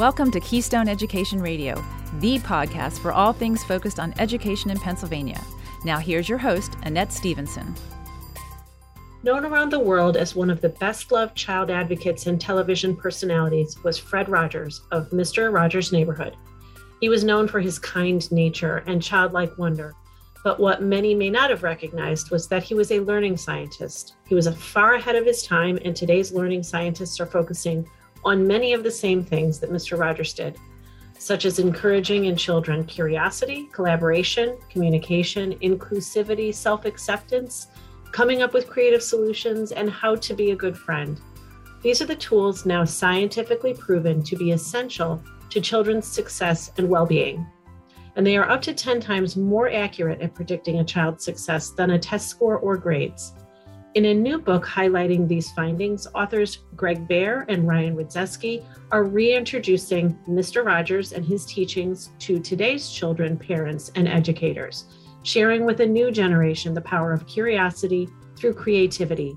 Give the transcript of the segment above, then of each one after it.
Welcome to Keystone Education Radio, the podcast for all things focused on education in Pennsylvania. Now, here's your host, Annette Stevenson. Known around the world as one of the best loved child advocates and television personalities was Fred Rogers of Mr. Rogers' Neighborhood. He was known for his kind nature and childlike wonder, but what many may not have recognized was that he was a learning scientist. He was far ahead of his time, and today's learning scientists are focusing on many of the same things that Mr. Rogers did, such as encouraging in children curiosity, collaboration, communication, inclusivity, self acceptance, coming up with creative solutions, and how to be a good friend. These are the tools now scientifically proven to be essential to children's success and well being and they are up to 10 times more accurate at predicting a child's success than a test score or grades. In a new book highlighting these findings, authors Gregg Behr and Ryan Rydzewski are reintroducing Mr. Rogers and his teachings to today's children, parents, and educators, sharing with a new generation the power of curiosity through creativity.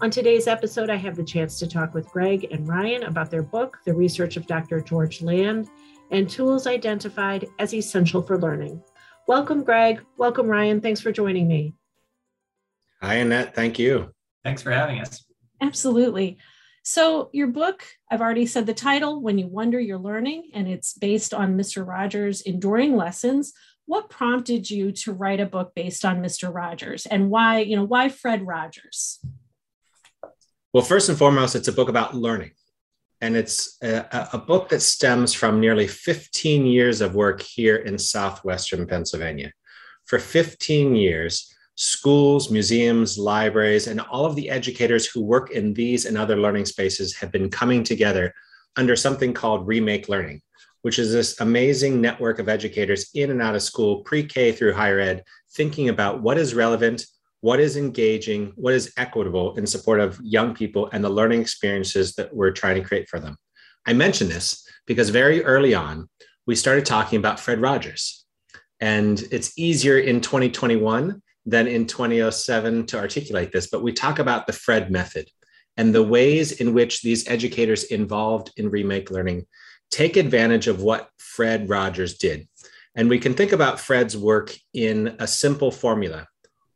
On today's episode, I have the chance to talk with Gregg and Ryan about their book, The Research of Dr. George Land, and tools identified as essential for learning. Welcome, Greg. Welcome, Ryan. Thanks for joining me. Hi, Annette. Thank you. Thanks for having us. Absolutely. So, your book, I've already said the title, When You Wonder You're Learning, and it's based on Mr. Rogers' enduring lessons. What prompted you to write a book based on Mr. Rogers and why, you know, why Fred Rogers? Well, first and foremost, it's a book about learning and it's a, a, book that stems from nearly 15 years of work here in southwestern Pennsylvania. For 15 years, schools, museums, libraries, and all of the educators who work in these and other learning spaces have been coming together under something called Remake Learning, which is this amazing network of educators in and out of school, pre K through higher ed, thinking about what is relevant, what is engaging, what is equitable in support of young people and the learning experiences that we're trying to create for them. I mention this because very early on, we started talking about Fred Rogers. And it's easier in 2021 than in 2007 to articulate this, but we talk about the Fred method and the ways in which these educators involved in remake learning take advantage of what Fred Rogers did. And we can think about Fred's work in a simple formula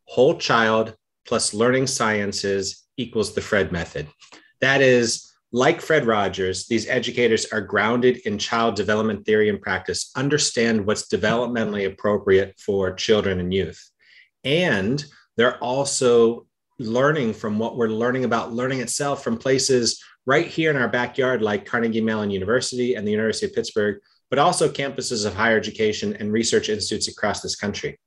whole child plus learning sciences equals the Fred method. That is, like Fred Rogers, these educators are grounded in child development theory and practice, understand what's developmentally appropriate for children and youth. And they're also learning from what we're learning about learning itself from places right here in our backyard, like Carnegie Mellon University and the University of Pittsburgh, but also campuses of higher education and research institutes across this country.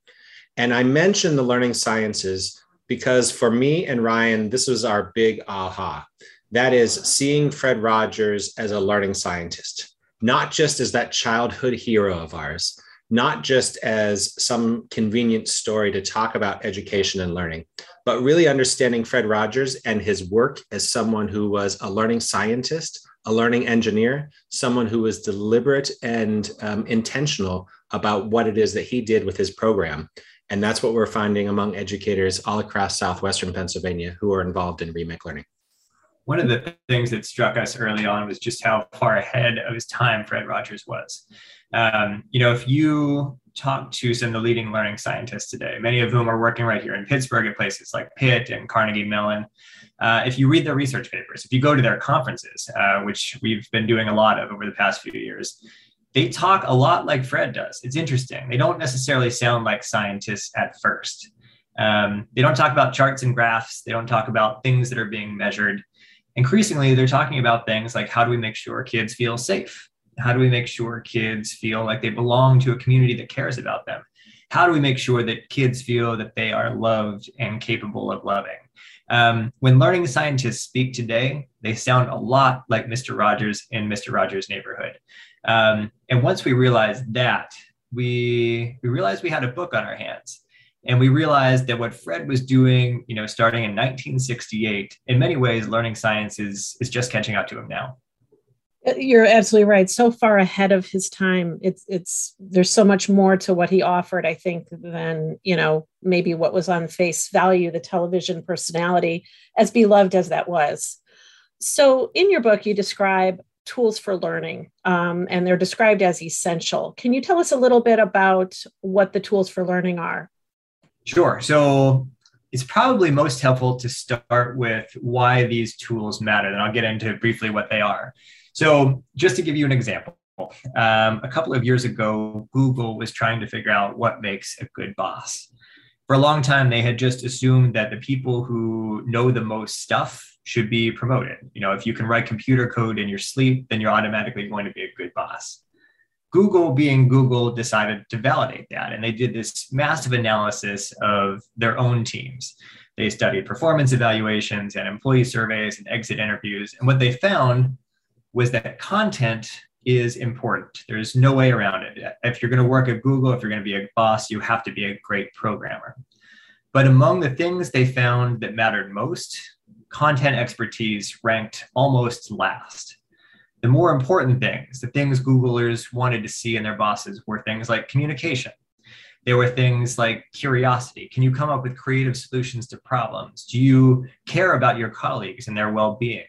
And I mentioned the learning sciences because for me and Ryan, this was our big aha. That is seeing Fred Rogers as a learning scientist, not just as that childhood hero of ours, not just as some convenient story to talk about education and learning, but really understanding Fred Rogers and his work as someone who was a learning scientist, a learning engineer, someone who was deliberate and um, intentional about what it is that he did with his program. And that's what we're finding among educators all across Southwestern Pennsylvania who are involved in remake learning. One of the things that struck us early on was just how far ahead of his time Fred Rogers was. Um, you know, if you talk to some of the leading learning scientists today, many of whom are working right here in Pittsburgh at places like Pitt and Carnegie Mellon, uh, if you read their research papers, if you go to their conferences, uh, which we've been doing a lot of over the past few years, they talk a lot like Fred does. It's interesting. They don't necessarily sound like scientists at first. Um, they don't talk about charts and graphs. They don't talk about things that are being measured. Increasingly, they're talking about things like how do we make sure kids feel safe? How do we make sure kids feel like they belong to a community that cares about them? How do we make sure that kids feel that they are loved and capable of loving? Um, when learning scientists speak today, they sound a lot like Mr. Rogers in Mr. Rogers' neighborhood. Um, and once we realized that, we we realized we had a book on our hands, and we realized that what Fred was doing, you know, starting in 1968, in many ways, learning science is is just catching up to him now. Uh, you're absolutely right. So far ahead of his time. It's it's there's so much more to what he offered, I think, than you know maybe what was on face value. The television personality, as beloved as that was. So in your book, you describe tools for learning, um, and they're described as essential. Can you tell us a little bit about what the tools for learning are? Sure. So it's probably most helpful to start with why these tools matter. And I'll get into briefly what they are. So, just to give you an example, um, a couple of years ago, Google was trying to figure out what makes a good boss. For a long time, they had just assumed that the people who know the most stuff should be promoted. You know, if you can write computer code in your sleep, then you're automatically going to be a good boss. Google, being Google, decided to validate that. And they did this massive analysis of their own teams. They studied performance evaluations and employee surveys and exit interviews. And what they found was that content is important. There's no way around it. If you're going to work at Google, if you're going to be a boss, you have to be a great programmer. But among the things they found that mattered most, content expertise ranked almost last the more important things, the things Googlers wanted to see in their bosses were things like communication. There were things like curiosity. Can you come up with creative solutions to problems? Do you care about your colleagues and their well being?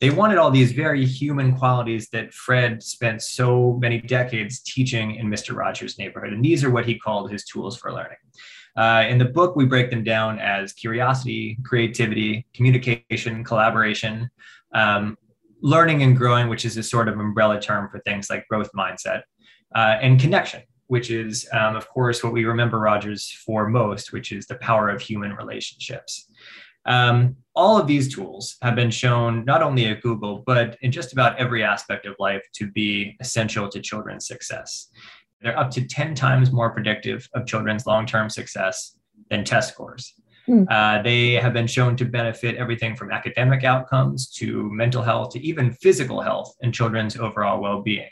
They wanted all these very human qualities that Fred spent so many decades teaching in Mr. Rogers' neighborhood. And these are what he called his tools for learning. Uh, in the book, we break them down as curiosity, creativity, communication, collaboration, um, learning and growing, which is a sort of umbrella term for things like growth mindset, uh, and connection, which is, um, of course, what we remember Rogers for most, which is the power of human relationships. Um, all of these tools have been shown not only at Google, but in just about every aspect of life to be essential to children's success. They're up to 10 times more predictive of children's long term success than test scores. Mm. Uh, they have been shown to benefit everything from academic outcomes to mental health to even physical health and children's overall well being.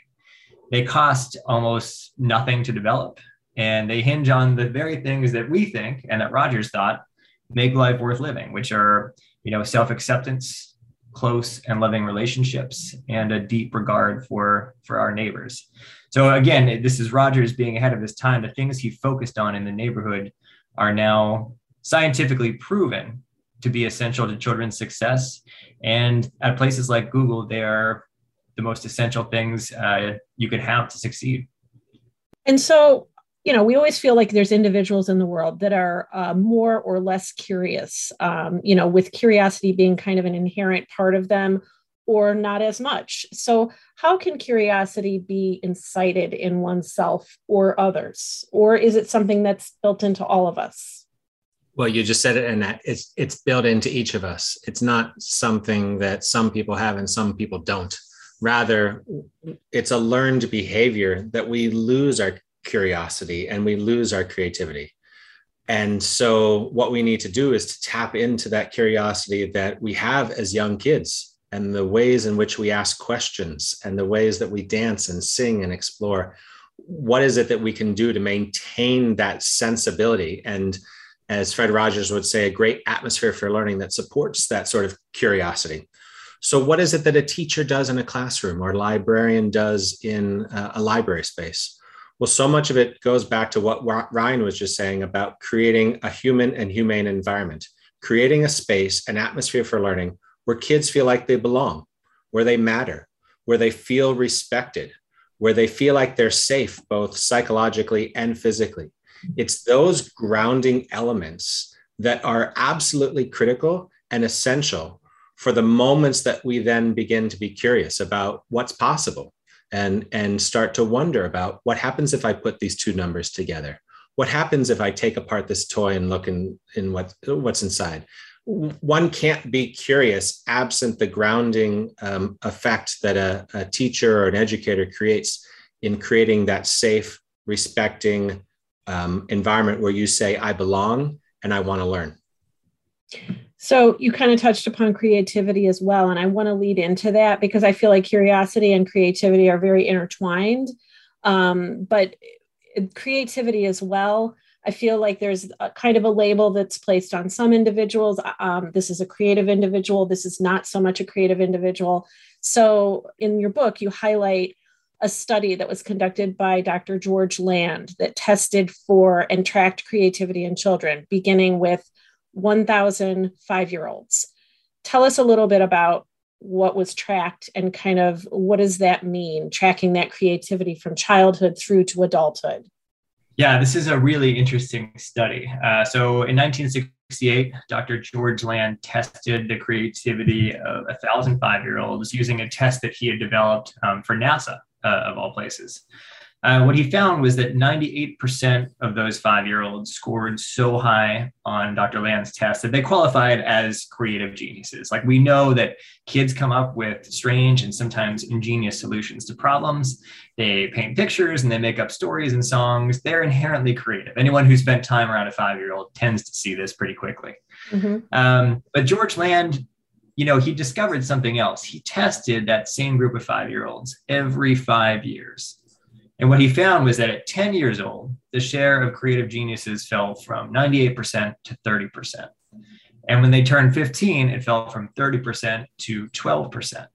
They cost almost nothing to develop, and they hinge on the very things that we think and that Rogers thought make life worth living, which are you know self acceptance, close and loving relationships, and a deep regard for for our neighbors. So again, this is Rogers being ahead of his time. The things he focused on in the neighborhood are now scientifically proven to be essential to children's success. And at places like Google, they are the most essential things uh, you could have to succeed. And so, you know, we always feel like there's individuals in the world that are uh, more or less curious, um, you know, with curiosity being kind of an inherent part of them or not as much. So, how can curiosity be incited in oneself or others? Or is it something that's built into all of us? Well, you just said it, and that it's it's built into each of us. It's not something that some people have and some people don't. Rather, it's a learned behavior that we lose our curiosity and we lose our creativity. And so, what we need to do is to tap into that curiosity that we have as young kids and the ways in which we ask questions and the ways that we dance and sing and explore. What is it that we can do to maintain that sensibility and as Fred Rogers would say, a great atmosphere for learning that supports that sort of curiosity. So, what is it that a teacher does in a classroom or a librarian does in uh, a library space? Well, so much of it goes back to what Ryan was just saying about creating a human and humane environment, creating a space, an atmosphere for learning where kids feel like they belong, where they matter, where they feel respected, where they feel like they're safe, both psychologically and physically. It's those grounding elements that are absolutely critical and essential for the moments that we then begin to be curious about what's possible and, and start to wonder about what happens if I put these two numbers together? What happens if I take apart this toy and look in, in what, what's inside? One can't be curious absent the grounding um, effect that a, a teacher or an educator creates in creating that safe, respecting, um, environment where you say, I belong and I want to learn. So you kind of touched upon creativity as well. And I want to lead into that because I feel like curiosity and creativity are very intertwined. Um, but creativity as well, I feel like there's a kind of a label that's placed on some individuals. Um, this is a creative individual. This is not so much a creative individual. So in your book, you highlight a study that was conducted by Dr. George Land that tested for and tracked creativity in children, beginning with 1,000 five year olds. Tell us a little bit about what was tracked and kind of what does that mean, tracking that creativity from childhood through to adulthood? Yeah, this is a really interesting study. Uh, so in 1968, Dr. George Land tested the creativity of a thousand five-year-olds using a test that he had developed um, for NASA, uh, of all places. Uh, what he found was that 98% of those five year olds scored so high on Dr. Land's test that they qualified as creative geniuses. Like we know that kids come up with strange and sometimes ingenious solutions to problems. They paint pictures and they make up stories and songs. They're inherently creative. Anyone who spent time around a five year old tends to see this pretty quickly. Mm-hmm. Um, but George Land you know, he discovered something else. He tested that same group of five year olds every five years. And what he found was that at 10 years old, the share of creative geniuses fell from 98% to 30%. And when they turned 15, it fell from 30% to 12%.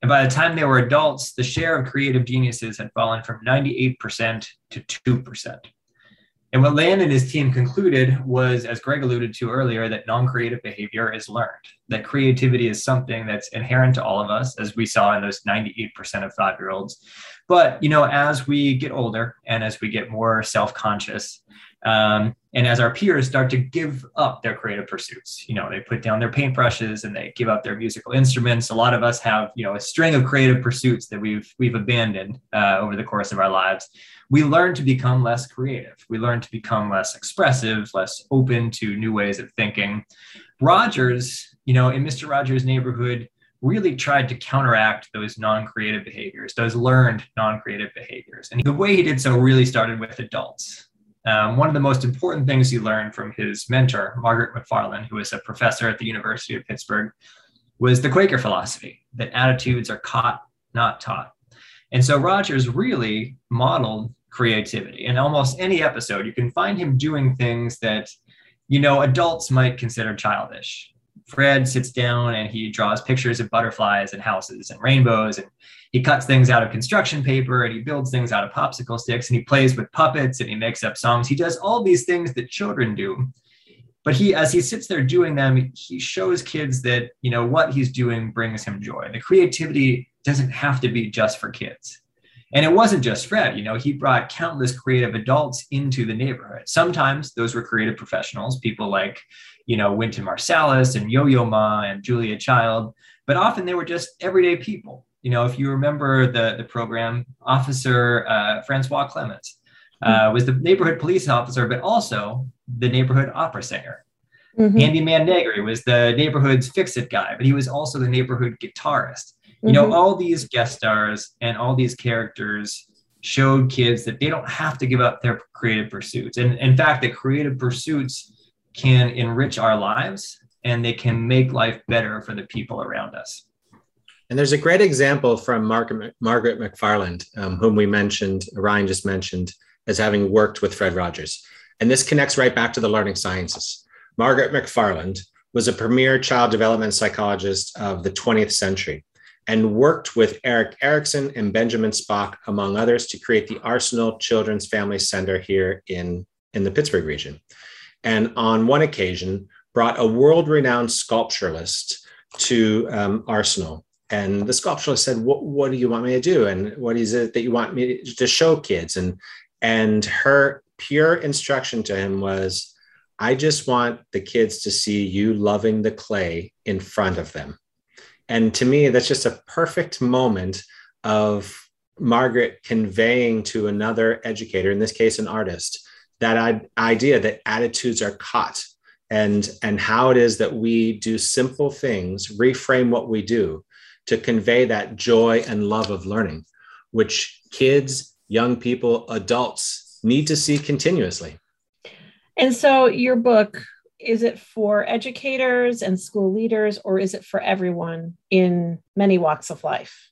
And by the time they were adults, the share of creative geniuses had fallen from 98% to 2%. And what Land and his team concluded was, as Gregg alluded to earlier, that non creative behavior is learned, that creativity is something that's inherent to all of us, as we saw in those 98% of five year olds. But, you know, as we get older and as we get more self conscious, um, and as our peers start to give up their creative pursuits, you know, they put down their paintbrushes and they give up their musical instruments. A lot of us have, you know, a string of creative pursuits that we've we've abandoned uh, over the course of our lives. We learn to become less creative. We learn to become less expressive, less open to new ways of thinking. Rogers, you know, in Mr. Rogers' neighborhood, really tried to counteract those non-creative behaviors, those learned non-creative behaviors. And the way he did so really started with adults. Um, one of the most important things he learned from his mentor, Margaret McFarland, who was a professor at the University of Pittsburgh, was the Quaker philosophy that attitudes are caught, not taught. And so Rogers really modeled creativity. In almost any episode, you can find him doing things that, you know, adults might consider childish. Fred sits down and he draws pictures of butterflies and houses and rainbows and he cuts things out of construction paper and he builds things out of popsicle sticks and he plays with puppets and he makes up songs. He does all these things that children do. But he, as he sits there doing them, he shows kids that, you know, what he's doing brings him joy. The creativity doesn't have to be just for kids. And it wasn't just Fred, you know, he brought countless creative adults into the neighborhood. Sometimes those were creative professionals, people like, you know, Wynton Marsalis and Yo Yo Ma and Julia Child, but often they were just everyday people. You know, if you remember the, the program, Officer uh, Francois Clemmons uh, hmm. was the neighborhood police officer, but also the neighborhood opera singer. Mm-hmm. Handyman Negri was the neighborhood's fix it guy, but he was also the neighborhood guitarist. You know, mm-hmm. all these guest stars and all these characters showed kids that they don't have to give up their creative pursuits. And in fact, the creative pursuits can enrich our lives and they can make life better for the people around us. And there's a great example from Margaret, McFarland, um, whom we mentioned, Ryan just mentioned, as having worked with Fred Rogers. And this connects right back to the learning sciences. Margaret McFarland was a premier child development psychologist of the 20th century and worked with Erik Erikson and Benjamin Spock, among others, to create the Arsenal Children's Family Center here in, in the Pittsburgh region. And on one occasion, brought a world renowned sculpturalist to um, Arsenal. And the sculpturalist said, what, what do you want me to do? And what is it that you want me to show kids? And, and her pure instruction to him was, I just want the kids to see you loving the clay in front of them. And to me, that's just a perfect moment of Margaret conveying to another educator, in this case, an artist, that idea that attitudes are caught and, and how it is that we do simple things, reframe what we do to convey that joy and love of learning, which kids, young people, adults need to see continuously. And so your book, is it for educators and school leaders, or is it for everyone in many walks of life?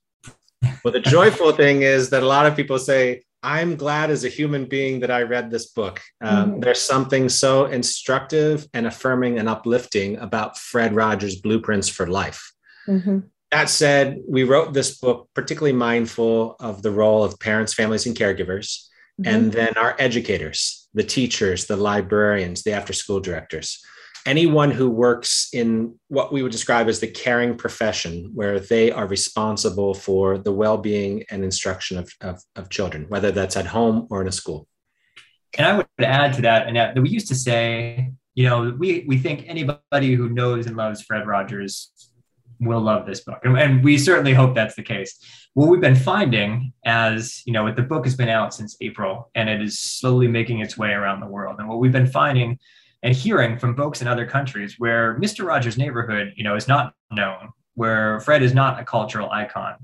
Well, the joyful thing is that a lot of people say, I'm glad as a human being that I read this book. Um, mm-hmm. There's something so instructive and affirming and uplifting about Fred Rogers' blueprints for life. Mm-hmm. That said, we wrote this book particularly mindful of the role of parents, families, and caregivers, mm-hmm. and then our educators the teachers, the librarians, the after school directors. Anyone who works in what we would describe as the caring profession, where they are responsible for the well being and instruction of, of, of, children, whether that's at home or in a school. And I would add to that, Annette, that we used to say, you know, we, we think anybody who knows and loves Fred Rogers will love this book. And, and we certainly hope that's the case. What we've been finding as, you know, the book has been out since April and it is slowly making its way around the world. And what we've been finding and hearing from folks in other countries where Mr. Rogers' neighborhood, you know, is not known, where Fred is not a cultural icon,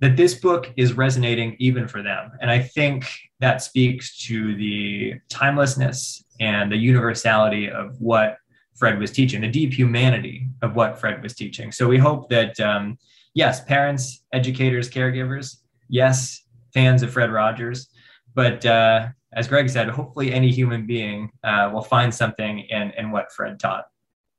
that this book is resonating even for them. And I think that speaks to the timelessness and the universality of what Fred was teaching, the deep humanity of what Fred was teaching. So we hope that, um, yes, parents, educators, caregivers, yes, fans of Fred Rogers, but uh, as Gregg said, hopefully any human being uh, will find something in, in what Fred taught.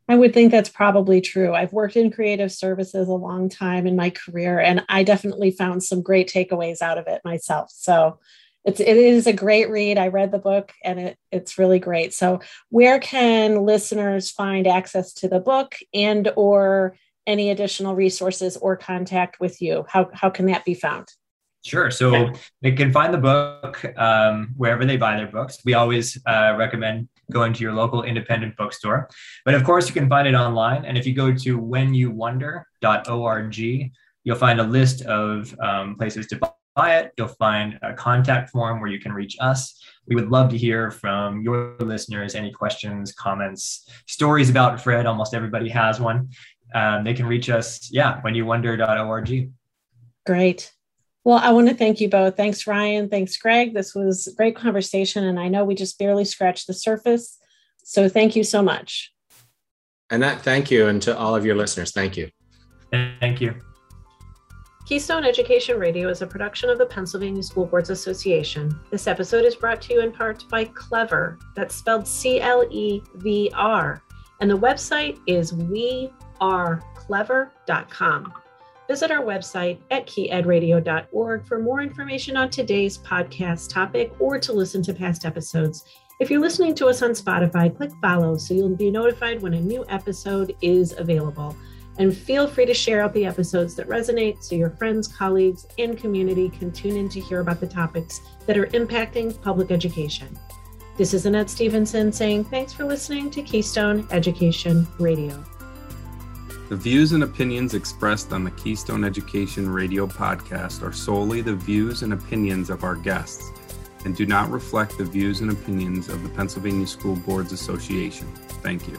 I would think that's probably true. I've worked in creative services a long time in my career, and I definitely found some great takeaways out of it myself. So it's it is a great read. I read the book and it, it's really great. So where can listeners find access to the book and or any additional resources or contact with you? How, how can that be found? Sure. So they can find the book um, wherever they buy their books. We always uh, recommend going to your local independent bookstore. But of course, you can find it online. And if you go to whenyouwonder.org, you'll find a list of um, places to buy it. You'll find a contact form where you can reach us. We would love to hear from your listeners any questions, comments, stories about Fred. Almost everybody has one. Um, they can reach us, yeah, whenyouwonder.org. Great. Well, I want to thank you both. Thanks, Ryan. Thanks, Gregg. This was a great conversation. And I know we just barely scratched the surface. So thank you so much. Annette, thank you. And to all of your listeners, thank you. Thank you. Keystone Education Radio is a production of the Pennsylvania School Boards Association. This episode is brought to you in part by Clever, that's spelled C L E V R, and the website is weareclever.com. Visit our website at keyedradio.org for more information on today's podcast topic or to listen to past episodes. If you're listening to us on Spotify, click follow so you'll be notified when a new episode is available. And feel free to share out the episodes that resonate so your friends, colleagues, and community can tune in to hear about the topics that are impacting public education. This is Annette Stevenson saying thanks for listening to Keystone Education Radio. The views and opinions expressed on the Keystone Education Radio podcast are solely the views and opinions of our guests and do not reflect the views and opinions of the Pennsylvania School Boards Association. Thank you.